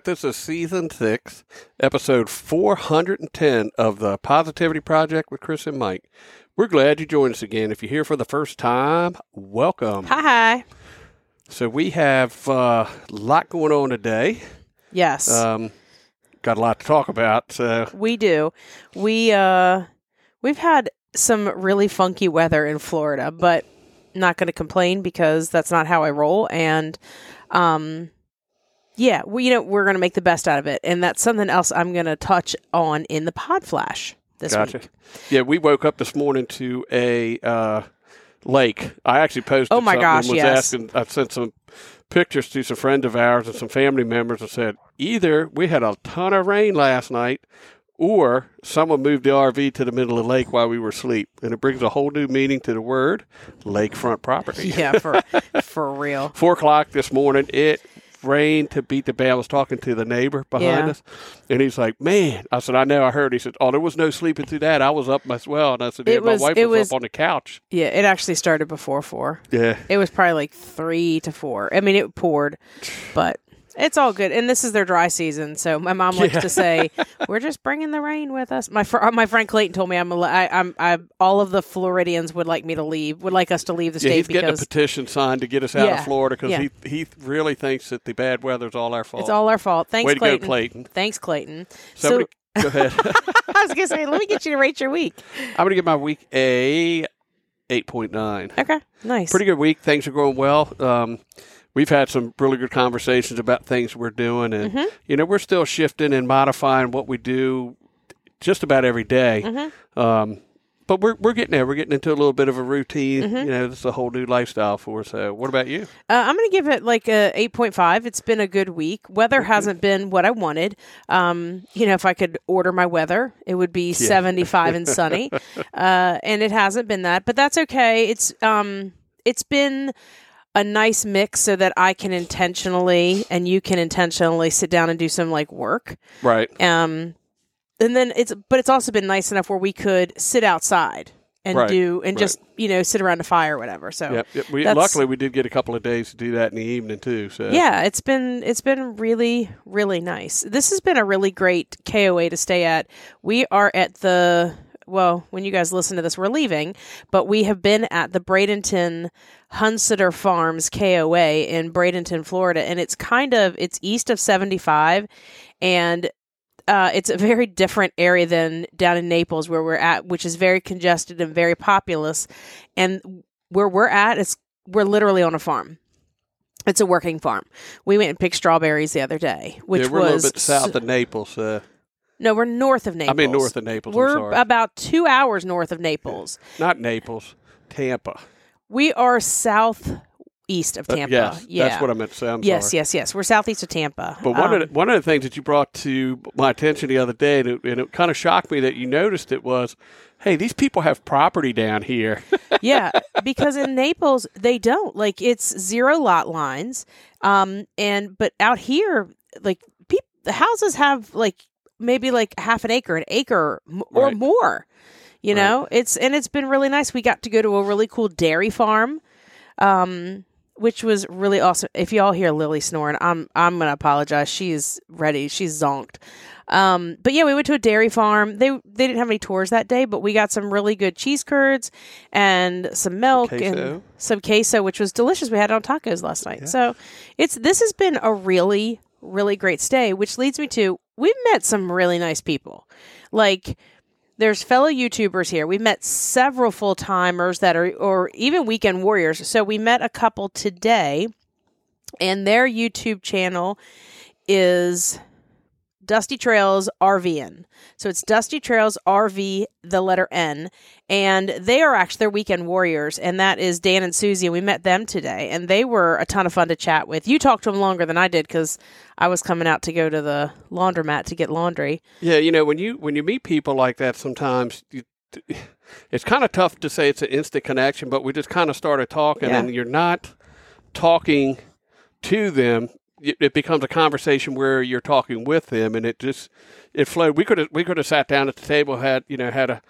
Right. This is season six, episode 410 of the Positivity Project with Kris and Mike. We're glad you joined us again. If you're here for the first time, welcome. Hi, hi. So, we have uh, a lot going on today. Yes, Um, got a lot to talk about. So, we do. We uh, we've had some really funky weather in Florida, but not going to complain because that's not how I roll. And um, yeah, we you know we're going to make the best out of it, and that's something else I'm going to touch on in the pod flash this gotcha. week. Yeah, we woke up this morning to a uh, lake. I actually posted. Oh my something gosh, Was yes. asking. I sent some pictures to some friends of ours and some family members and said either we had a ton of rain last night, or someone moved the RV to the middle of the lake while we were asleep, and it brings a whole new meaning to the word lakefront property. Yeah, for for real. Four o'clock this morning, it rained to beat the band. I was talking to the neighbor behind Yeah. us, and he's like, "Man," I said, "I know, I heard." He said, "Oh, there was no sleeping through that. I was up as well." And I said, "Yeah, It was- my wife was, was- up on the couch." Yeah, it actually started before four. Yeah, It was probably like three to four. I mean, it poured, but it's all good. And this is their dry season, so my mom likes Yeah. to say, "We're just bringing the rain with us." My fr- my friend Clayton told me I'm, a, I, I'm I, all of the Floridians would like me to leave, would like us to leave the yeah. state He's getting a because petition signed to get us out Yeah, of Florida because he he really thinks that the bad weather's all our fault. it's all our fault. Thanks, Way to Clayton. go, Clayton. Thanks, Clayton. Somebody, go ahead. I was gonna say, let me get you to rate your week. I'm going to give my week a eight point nine. Okay, nice. pretty good week. Things are going well. Um, we've had some really good conversations about things we're doing, and Mm-hmm. you know we're still shifting and modifying what we do just about every day. Mm-hmm. Um, but we're we're getting there. We're getting into a little bit of a routine. Mm-hmm. You know, it's a whole new lifestyle for us. So, what about you? Uh, I'm going to give it like a 8.5. It's been a good week. Weather hasn't been what I wanted. Um, you know, if I could order my weather, it would be 75 and sunny. Uh, and it hasn't been that, but that's okay. It's um, it's been a nice mix so that I can intentionally and you can intentionally sit down and do some like work. Right. Um, and then it's but it's also been nice enough where we could sit outside and Right, do and right. just you know sit around a fire or whatever. So Yep. yep. We, luckily, we did get a couple of days to do that in the evening too. So yeah, it's been it's been really really nice. This has been a really great KOA to stay at. We are at the well, when you guys listen to this, we're leaving, but we have been at the Bradenton Hunsader Farms KOA in Bradenton, Florida, and it's kind of it's east of 75 and uh, it's a very different area than down in Naples where we're at, which is very congested and very populous. And where we're at is we're literally on a farm. It's a working farm. We went and picked strawberries the other day, which yeah, we're was a little bit south of Naples. Uh, no, we're north of Naples. I mean, north of Naples. I'm We're sorry. about two hours north of Naples. Not Naples, Tampa. We are southeast of Uh, Tampa. yes, yeah. that's what I meant to say. I'm yes, sorry. yes, yes. We're southeast of Tampa. But one Um, of the, one of the things that you brought to my attention the other day, and it, and it kind of shocked me that you noticed it was, hey, these people have property down here. yeah, because in Naples they don't like it's zero lot lines, um, and but out here like the houses have like maybe like half an acre, an acre m- or Right. more. You Right. know, it's and it's been really nice. We got to go to a really cool dairy farm, um, which was really awesome. If y'all hear Lily snoring, I'm I'm gonna apologize. She's ready. She's zonked. Um, but yeah, we went to a dairy farm. They they didn't have any tours that day, but we got some really good cheese curds and some milk and some queso, which was delicious. We had it on tacos last night. So it's this has been a really really great stay, which leads me to we've met some really nice people, like. There's fellow YouTubers here. We've met several full timers that are, or even weekend warriors. So we met a couple today, and their YouTube channel is Dusty Trails RVN. So it's Dusty Trails RV, the letter N. And they are actually their weekend warriors. And that is Dan and Susie. And we met them today. And they were a ton of fun to chat with. You talked to them longer than I did because I was coming out to go to the laundromat to get laundry. Yeah, you know when you when you meet people like that, sometimes you, it's kind of tough to say it's an instant connection, but we just kind of started talking, Yeah. and you're not talking to them. It it becomes a conversation where you're talking with them, and it just it flowed. We could have we could have sat down at the table, had you know had a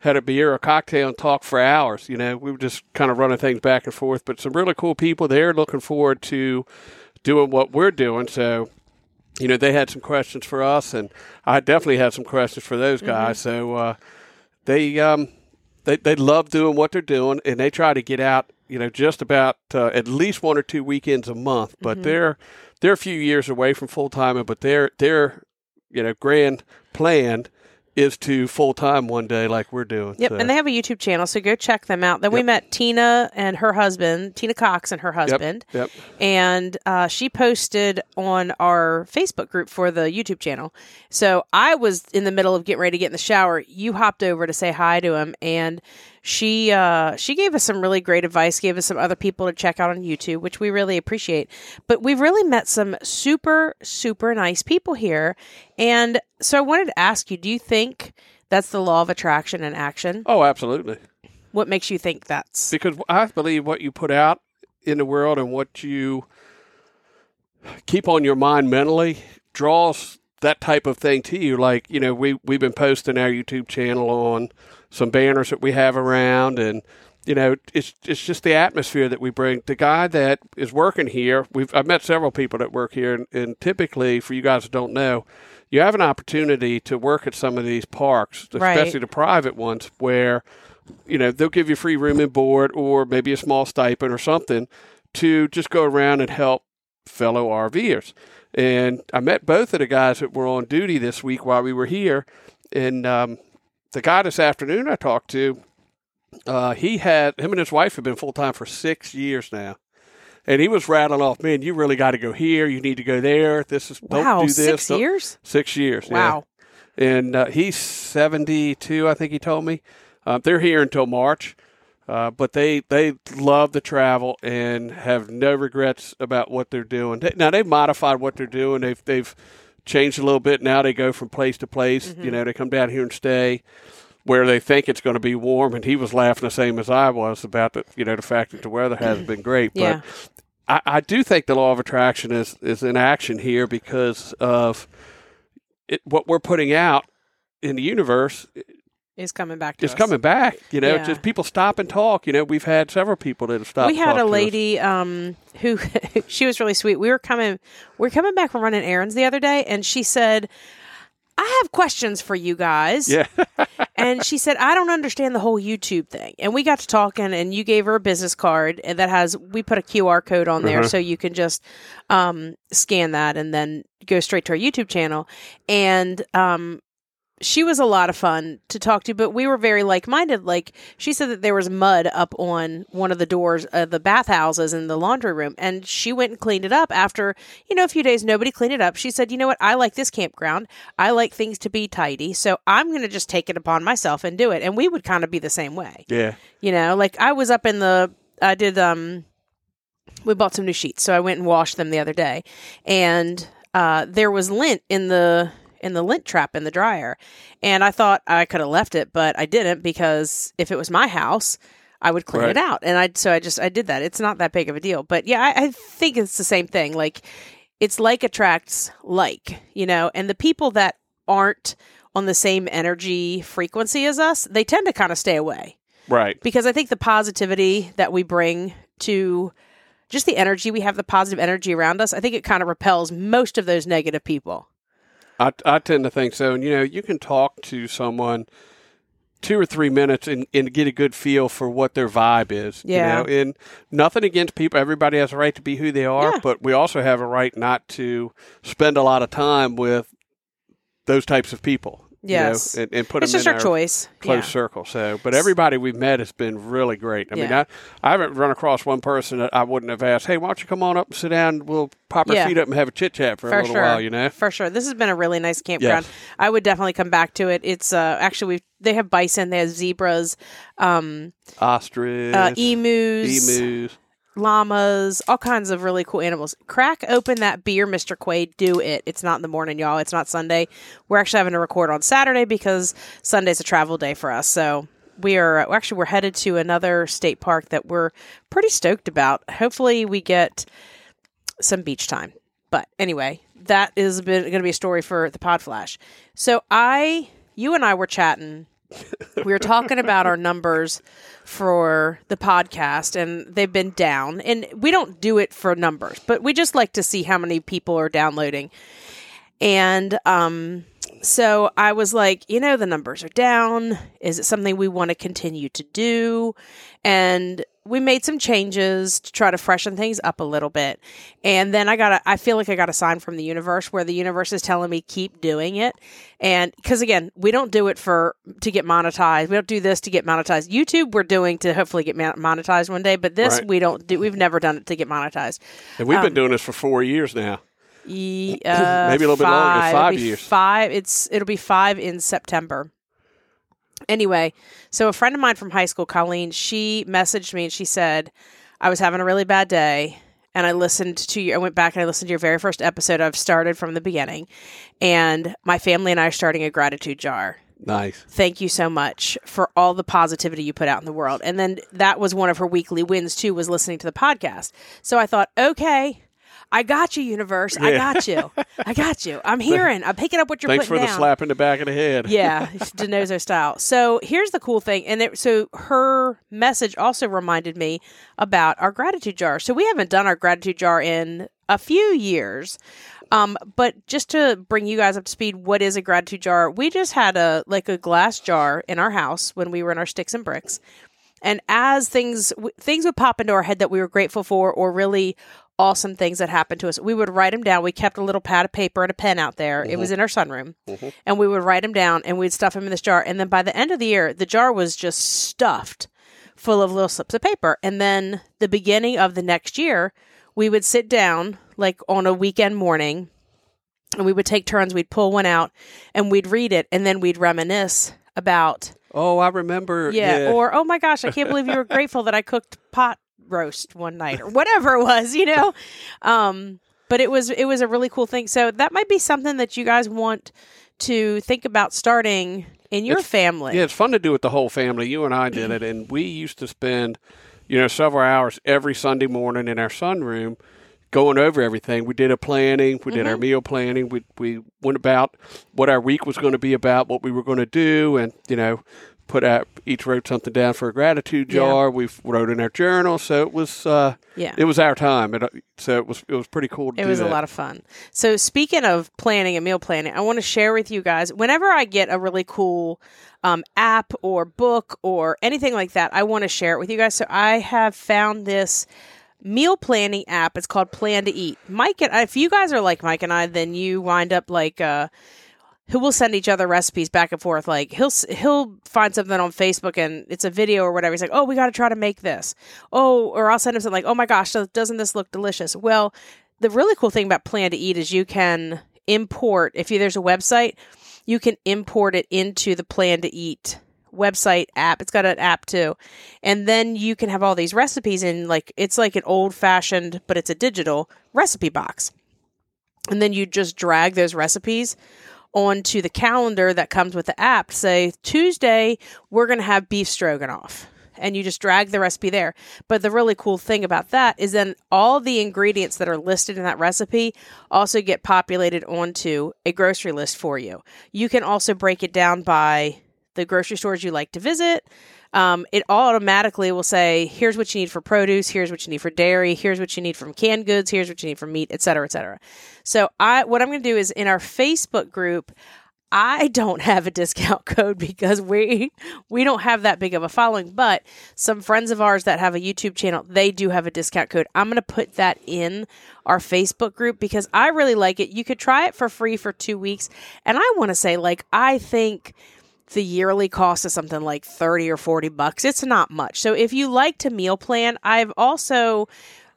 had a beer or cocktail and talked for hours. You know, we were just kind of running things back and forth. But some really cool people there. Looking forward to doing what we're doing. So you know, they had some questions for us, and I definitely had some questions for those guys. So uh, they um, they they love doing what they're doing, and they try to get out, you know, just about uh, at least one or two weekends a month. But they're they're a few years away from full time, but their their you know grand plan is to full time one day, like we're doing. Yep, So, and they have a YouTube channel, so go check them out. Then we met Tina and her husband, Tina Cox and her husband, yep. and uh, she posted on our Facebook group for the YouTube channel. So I was in the middle of getting ready to get in the shower. You hopped over to say hi to him, and she uh, she gave us some really great advice. Gave us some other people to check out on YouTube, which we really appreciate. But we've really met some super super nice people here, and so I wanted to ask you: Do you think that's the law of attraction and action? Oh, absolutely. What makes you think that's because I believe what you put out in the world and what you keep on your mind mentally draws that type of thing to you. Like you know, we we've been posting our YouTube channel on some banners that we have around, and you know, it's it's just the atmosphere that we bring. The guy that is working here, we've I've met several people that work here, and, and typically, for you guys that don't know. You have an opportunity to work at some of these parks, Right. especially the private ones, where you know they'll give you free room and board or maybe a small stipend or something to just go around and help fellow RVers. And I met both of the guys that were on duty this week while we were here. And um, the guy this afternoon I talked to, uh, he had him and his wife have been full time for six years now. And he was rattling off, man, you really got to go here. You need to go there. This is don't wow? do this. Six don't- years? Six years. yeah Wow. and uh, he's 72 i think he told me uh, they're here until march uh, but they they love the travel and have no regrets about what they're doing They- now they've modified what they're doing they've they've changed a little bit. Now they go from place to place you mm-hmm. know they come down here and stay where they think it's going to be warm and he was laughing the same as i was about the you know the fact that the weather hasn't mm. been great. But Yeah. I, I do think the law of attraction is, is in action here because of it, what we're putting out in the universe Is coming back to is us. coming back. You know, Yeah. just people stop and talk. You know, we've had several people that have stopped. we and had talked a to us. lady um, who she was really sweet. We were coming we are coming back from running errands the other day and she said, I have questions for you guys. Yeah, and she said, I don't understand the whole YouTube thing. And we got to talking, and you gave her a business card and that has, we put a QR code on there Uh-huh. so you can just um, scan that and then go straight to our YouTube channel. And um, she was a lot of fun to talk to, but we were very like minded. Like she said that there was mud up on one of the doors of the bathhouses in the laundry room, and she went and cleaned it up after you know a few days. Nobody cleaned it up. She said, "You know what? I like this campground. I like things to be tidy, so I'm going to just take it upon myself and do it." And we would kind of be the same way, yeah, you know. Like I was up in the, I did um, we bought some new sheets, so I went and washed them the other day, and uh, there was lint in the in the lint trap in the dryer, and I thought I could have left it, but I didn't because if it was my house, I would clean it out, and I so I just I did that. It's not that big of a deal, but yeah, I, I think it's the same thing. Like it's like attracts like, you know, and the people that aren't on the same energy frequency as us, they tend to kind of stay away right. because I think the positivity that we bring to just the energy we have, the positive energy around us, I think it kind of repels most of those negative people. I, I tend to think so. And, you know, you can talk to someone two or three minutes and, and get a good feel for what their vibe is. Yeah. You know, and nothing against people. Everybody has a right to be who they are, Yeah. but we also have a right not to spend a lot of time with those types of people. Yes. you know, and, and put it's them just in our choice. close Yeah. circle. So, but everybody we've met has been really great. I mean, I, I haven't run across one person that I wouldn't have asked, "Hey, why don't you come on up and sit down? We'll pop our Yeah. feet up and have a chit chat for, a little sure. while." You know, For sure. This has been a really nice campground. Yes. I would definitely come back to it. It's uh actually we they have bison, they have zebras, um ostrich, uh, emus, emus. Llamas, all kinds of really cool animals. Crack open that beer, Mr. Quaid. Do it. It's not in the morning, y'all. It's not Sunday. We're actually having to record on Saturday because Sunday's a travel day for us. So we are actually we're headed to another state park that we're pretty stoked about. Hopefully, we get some beach time. But anyway, that is going to be a story for the Pod Flash. So I, you and I were chatting. We were talking about our numbers for the podcast, and they've been down. And we don't do it for numbers, but we just like to see how many people are downloading. And um, so I was like, you know, the numbers are down. Is it something we want to continue to do? And we made some changes to try to freshen things up a little bit. And then I got a, I feel like I got a sign from the universe where the universe is telling me keep doing it. And cuz again, we don't do it for to get monetized. We don't do this to get monetized. YouTube we're doing to hopefully get monetized one day, but this Right. we don't do we've never done it to get monetized. And we've um, been doing this for four years now. Ye- uh, Maybe a little bit longer, five years. Five. It's it'll be five in September. Anyway, so a friend of mine from high school, Colleen, she messaged me and she said, "I was having a really bad day." And I listened to you. I went back and I listened to your very first episode. I've started from the beginning, and my family and I are starting a gratitude jar Nice. thank you so much for all the positivity you put out in the world and then that was one of her weekly wins too was listening to the podcast so i thought okay i got you universe i Yeah. got you i got you i'm hearing i'm picking up what you're Thanks putting for the slap in the back of the head. yeah, DiNozzo style. So here's the cool thing, and it, so her message also reminded me about our gratitude jar. So we haven't done our gratitude jar in a few years. Um, but just to bring you guys up to speed, what is a gratitude jar? We just had a like a glass jar in our house when we were in our sticks and bricks, and as things w- things would pop into our head that we were grateful for, or really awesome things that happened to us, we would write them down. We kept a little pad of paper and a pen out there. It was mm-hmm. in our sunroom, mm-hmm. and we would write them down and we'd stuff them in this jar. And then by the end of the year, the jar was just stuffed full of little slips of paper. And then the beginning of the next year, we would sit down like on a weekend morning and we would take turns. We'd pull one out and we'd read it and then we'd reminisce about, Oh, I remember. yeah, Yeah. or oh my gosh, I can't believe you were grateful that I cooked pot roast one night or whatever it was, you know? Um, but it was it was a really cool thing. So that might be something that you guys want to think about starting in your It's- family. Yeah, it's fun to do with the whole family. You and I did it, and we used to spend, you know, several hours every Sunday morning in our sunroom going over everything. We did a planning, we Mm-hmm. did our meal planning, we we went about what our week was going to be about, what we were going to do, and you know, put out each wrote something down for a gratitude Yeah. jar. We wrote in our journal, so it was uh, Yeah. it was our time, and uh, so it was it was pretty cool. To It do was a lot of fun. So, speaking of planning and meal planning, I want to share with you guys whenever I get a really cool um, app or book or anything like that, I want to share it with you guys. So, I have found this meal planning app. It's called Plan to Eat. Mike and if you guys are like Mike and I, then you wind up like, uh, who will send each other recipes back and forth. Like he'll he'll find something on Facebook and it's a video or whatever. He's like, oh, we got to try to make this. Oh, or I'll send him something like, oh my gosh, doesn't this look delicious? Well, the really cool thing about Plan to Eat is you can import if you, there's a website, you can import it into the Plan to Eat website app. It's got an app too. And then you can have all these recipes in like it's like an old fashioned, but it's a digital recipe box. And then you just drag those recipes onto the calendar that comes with the app. Say Tuesday, we're going to have beef stroganoff. And you just drag the recipe there. But the really cool thing about that is then all the ingredients that are listed in that recipe also get populated onto a grocery list for you. You can also break it down by the grocery stores you like to visit. Um, it automatically will say, here's what you need for produce, here's what you need for dairy, here's what you need from canned goods, here's what you need for meat, et cetera, et cetera. So I what I'm gonna do is in our Facebook group, I don't have a discount code because we we don't have that big of a following, but some friends of ours that have a YouTube channel, they do have a discount code. I'm going to put that in our Facebook group because I really like it. You could try it for free for 2 weeks, and I want to say like I think the yearly cost is something like 30 or 40 bucks. It's not much. So if you like to meal plan, I've also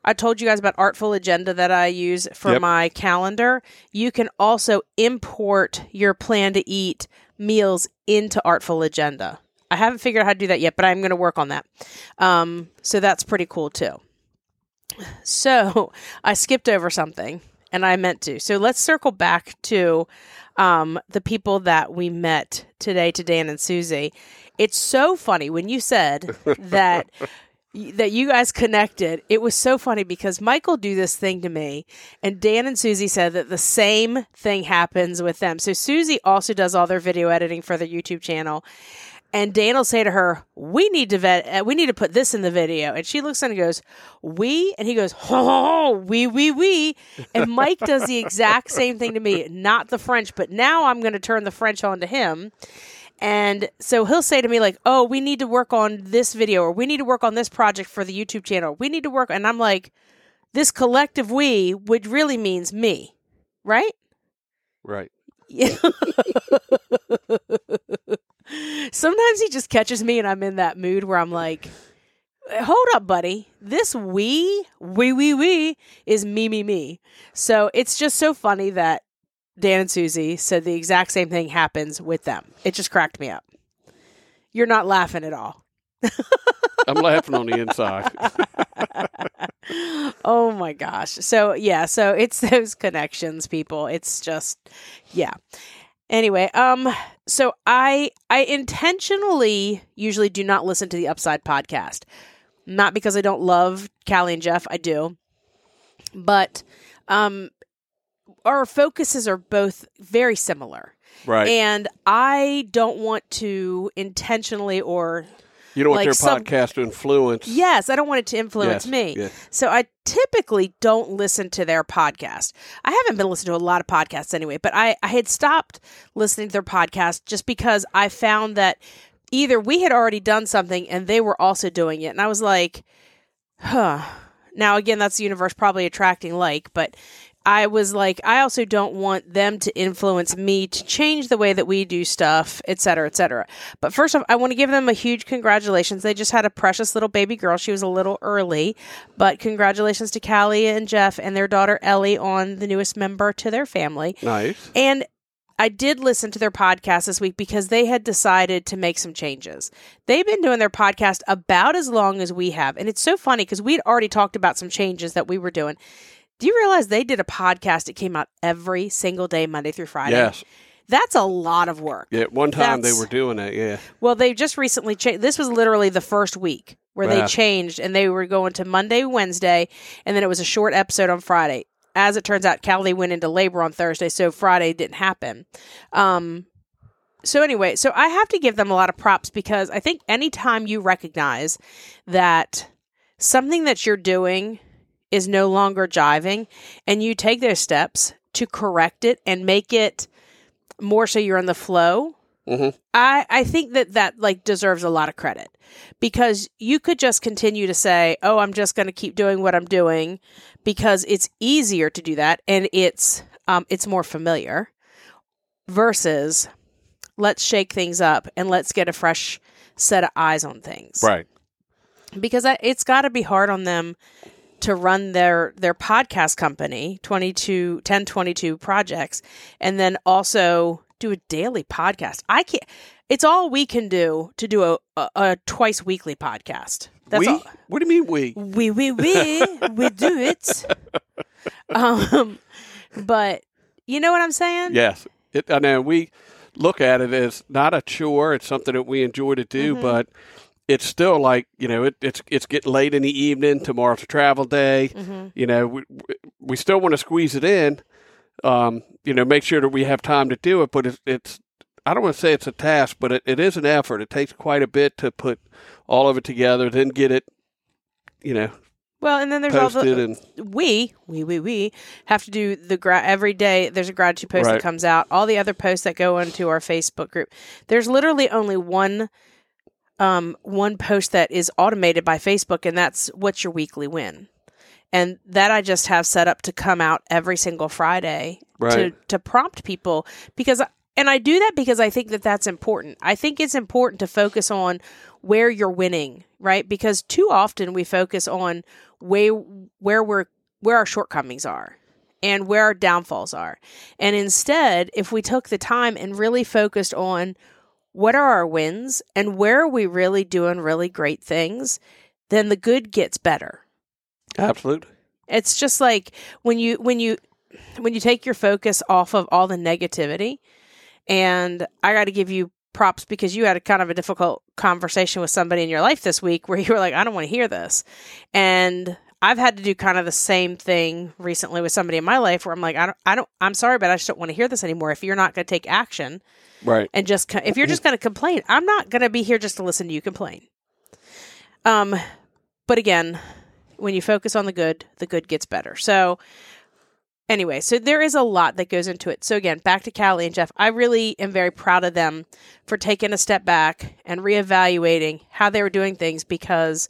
I told you guys about Artful Agenda that I use for Yep. my calendar. You can also import your plan to eat meals into Artful Agenda. I haven't figured out how to do that yet, but I'm going to work on that. Um, so that's pretty cool too. So I skipped over something and I meant to. So let's circle back to um, the people that we met today to Dan and Susie. It's so funny when you said that that you guys connected. It was so funny because Michael do this thing to me, and Dan and Susie said that the same thing happens with them. So Susie also does all their video editing for their YouTube channel. And Dan will say to her, "We need to vet. Uh, we need to put this in the video." And she looks and goes, "We," and he goes, "Oh, we, we, we." And Mike does the exact same thing to me, not the French, but now I'm going to turn the French on to him. And so he'll say to me like, "Oh, we need to work on this video, or we need to work on this project for the YouTube channel. We need to work." And I'm like, "This collective we, which really means me, right?" Right. Yeah. Sometimes he just catches me and I'm in that mood where I'm like, hold up, buddy. This we, we, we, we is me, me, me. So it's just so funny that Dan and Susie said the exact same thing happens with them. It just cracked me up. You're not laughing at all. I'm laughing on the inside. oh my gosh. So yeah, so it's those connections, people. It's just yeah. Anyway, um so I I intentionally usually do not listen to the Upside podcast. Not because I don't love Callie and Jeff, I do. But um our focuses are both very similar. Right. And I don't want to intentionally or you don't want like their some- podcast to influence. Yes, I don't want it to influence Yes, me. yes. So I typically don't listen to their podcast. I haven't been listening to a lot of podcasts anyway, but I, I had stopped listening to their podcast just because I found that either we had already done something and they were also doing it. And I was like, huh. Now, again, that's the universe probably attracting like, but I was like, I also don't want them to influence me to change the way that we do stuff, et cetera, et cetera. But first off, I want to give them a huge congratulations. They just had a precious little baby girl. She was a little early, but congratulations to Callie and Jeff and their daughter Ellie on the newest member to their family. Nice. And I did listen to their podcast this week because they had decided to make some changes. They've been doing their podcast about as long as we have. And it's so funny because we'd already talked about some changes that we were doing. Do you realize they did a podcast that came out every single day, Monday through Friday? Yes. That's a lot of work. Yeah. at One time they were doing it, Yeah. Well, they just recently changed. This was literally the first week where they changed and they were going to Monday, Wednesday, and then it was a short episode on Friday. As it turns out, Callie went into labor on Thursday, so Friday didn't happen. Um, so anyway, so I have to give them a lot of props because I think anytime you recognize that something that you're doing is no longer jiving and you take those steps to correct it and make it more so you're in the flow Mhm. I, I think that that like deserves a lot of credit because you could just continue to say, "Oh, I'm just going to keep doing what I'm doing," because it's easier to do that and it's um, it's more familiar. Versus, let's shake things up and let's get a fresh set of eyes on things Right. because I, it's got to be hard on them to run their their podcast company 22 1022 projects and then also do a daily podcast i can't it's all we can do to do a, a, a twice weekly podcast that's we? all What do you mean we? we we we we do it um but you know what i'm saying Yes. It, I know we look at it as not a chore. It's something that we enjoy to do, Mm-hmm. but it's still like you know it, it's it's getting late in the evening. Tomorrow's a travel day. Mm-hmm. You know we we still want to squeeze it in. Um, you know, make sure that we have time to do it, but it's it's. I don't want to say it's a task, but it, it is an effort. It takes quite a bit to put all of it together, then get it, you know, Well, and then there's all the and we we we we have to do the gra- every day. There's a gratitude post Right. that comes out. All the other posts that go into our Facebook group. There's literally only one um one post that is automated by Facebook, and that's what's your weekly win. And that I just have set up to come out every single Friday to Right. to prompt people because and I do that because I think that that's important. I think it's important to focus on where you're winning, right? Because too often we focus on where where we're where our shortcomings are and where our downfalls are. And instead, if we took the time and really focused on what are our wins and where are we really doing really great things, then the good gets better. absolutely. It's just like when you when you when you take your focus off of all the negativity and I got to give you props because you had a kind of a difficult conversation with somebody in your life this week where you were like I don't want to hear this. And I've had to do kind of the same thing recently with somebody in my life where I'm like I don't I don't I'm sorry but I just don't want to hear this anymore. If you're not going to take action Right. and just if you're just going to complain i'm not going to be here just to listen to you complain. Um but again when you focus on the good the good gets better. So anyway so there is a lot that goes into it. So again back to callie and jeff i really am very proud of them for taking a step back and reevaluating how they were doing things because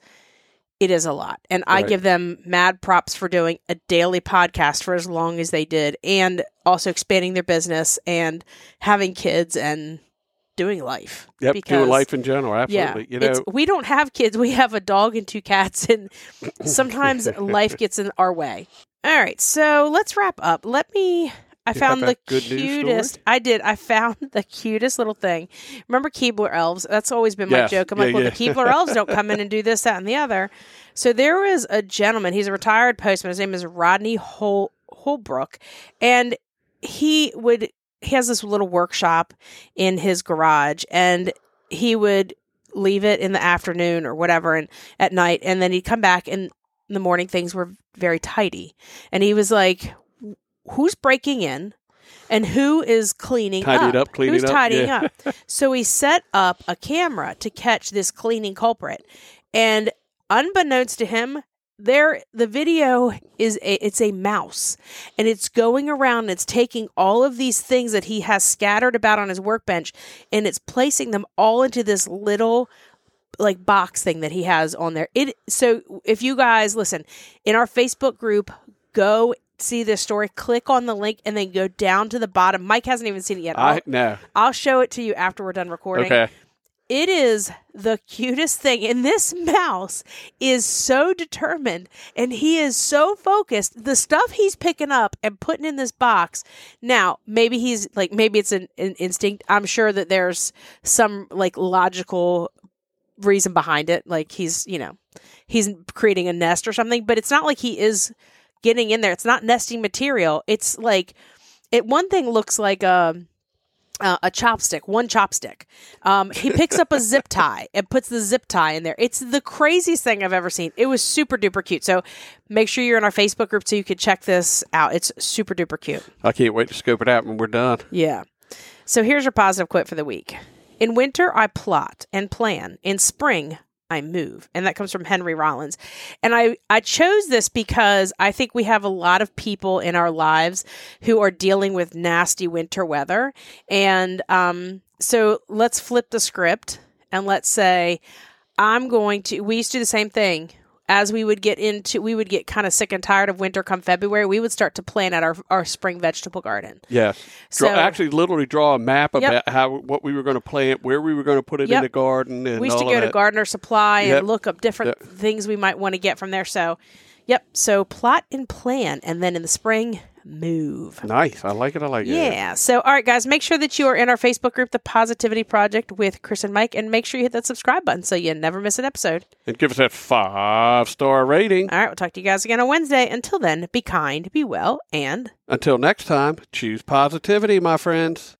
it is a lot and i give them mad props for doing a daily podcast for as long as they did and also expanding their business and having kids and doing life Yep. because- doing life in general. Absolutely. yeah, you know, we don't have kids. We have a dog and two cats, and sometimes life gets in our way. All right, so let's wrap up. Let me. I You found the a good news cutest. I did. I found the cutest little thing. Remember Keebler elves? That's always been my joke. I'm Yeah, like, well, yeah. the Keebler elves don't come in and do this, that, and the other. So there was a gentleman. He's a retired postman. His name is Rodney Hol- Holbrook, and he would he has this little workshop in his garage and he would leave it in the afternoon or whatever and at night and then he'd come back and in the morning things were very tidy and he was like who's breaking in and who is cleaning Tidying up, up, cleaning who's up, tidying yeah. up? So he set up a camera to catch this cleaning culprit. And unbeknownst to him there the video is a it's a mouse. And it's going around and it's taking all of these things that he has scattered about on his workbench and it's placing them all into this little like box thing that he has on there. It so if you guys listen in our facebook group go see this story click on the link and then go down to the bottom mike hasn't even seen it yet I'll, I no. I'll show it to you after we're done recording Okay. it is the cutest thing. And this mouse is so determined and he is so focused. The stuff he's picking up and putting in this box. Now, maybe he's like, maybe it's an, an instinct. I'm sure that there's some like logical reason behind it. Like he's, you know, he's creating a nest or something, but it's not like he is getting in there. It's not nesting material. It's like, it one thing looks like a uh, a chopstick, one chopstick. Um, he picks up a zip tie and puts the zip tie in there. It's the craziest thing I've ever seen. It was super duper cute. So make sure you're in our Facebook group so you can check this out. It's super duper cute. I can't wait to scope it out when we're done. Yeah. So here's your positive quote for the week. In winter, I plot and plan. In spring, I move. And that comes from Henry Rollins. And I, I chose this because I think we have a lot of people in our lives who are dealing with nasty winter weather. And um, so let's flip the script and let's say, I'm going to, we used to do the same thing. As we would get into, we would get kind of sick and tired of winter come February, we would start to plan out our, our spring vegetable garden. Yes. Draw, So- actually, literally draw a map Yep. about how what we were going to plant, where we were going to put it Yep. in the garden, and we used to go to that. Gardner Supply Yep. and look up different Yep. things we might want to get from there. So, yep. So plot and plan, and then in the spring, move. Nice. I like it. I like it. Yeah. So, all right, guys, make sure that you are in our Facebook group, The Positivity Project with Kris and Mike, and make sure you hit that subscribe button so you never miss an episode. And give us that five star rating. All right, we'll talk to you guys again on Wednesday. Until then, be kind, be well, and Until next time, choose positivity, my friends.